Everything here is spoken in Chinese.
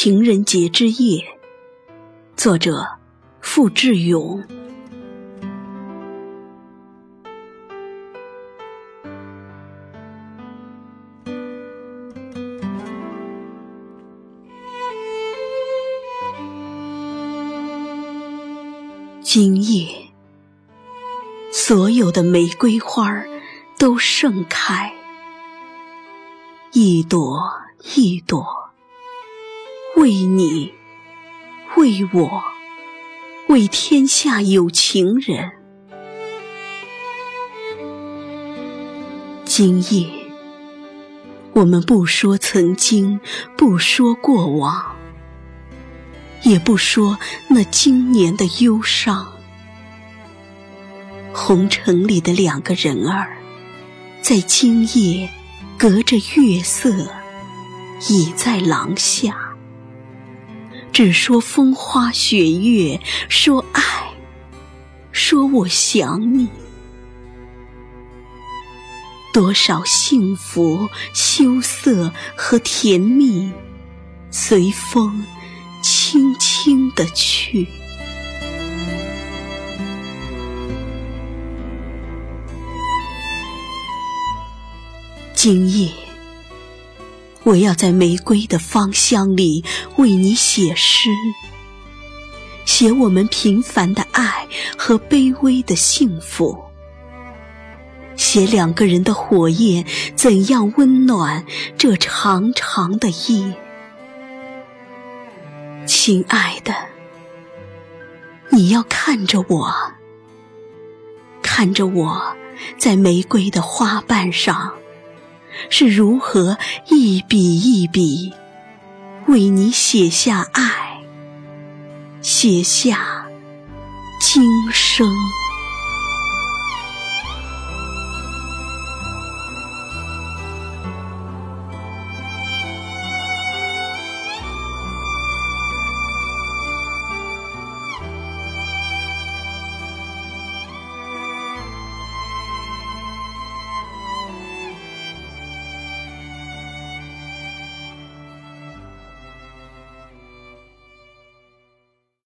情人节之夜，作者付志勇。今夜，所有的玫瑰花都盛开，一朵一朵。为你，为我，为天下有情人。今夜，我们不说曾经，不说过往，也不说那今年的忧伤。红尘里的两个人儿，在今夜，隔着月色，倚在廊下。只说风花雪月，说爱，说我想你。多少幸福、羞涩和甜蜜，随风轻轻的去。今夜。我要在玫瑰的芳香里为你写诗，写我们平凡的爱和卑微的幸福，写两个人的火焰怎样温暖这长长的夜。亲爱的，你要看着我，看着我在玫瑰的花瓣上。是如何一笔一笔为你写下爱，写下今生。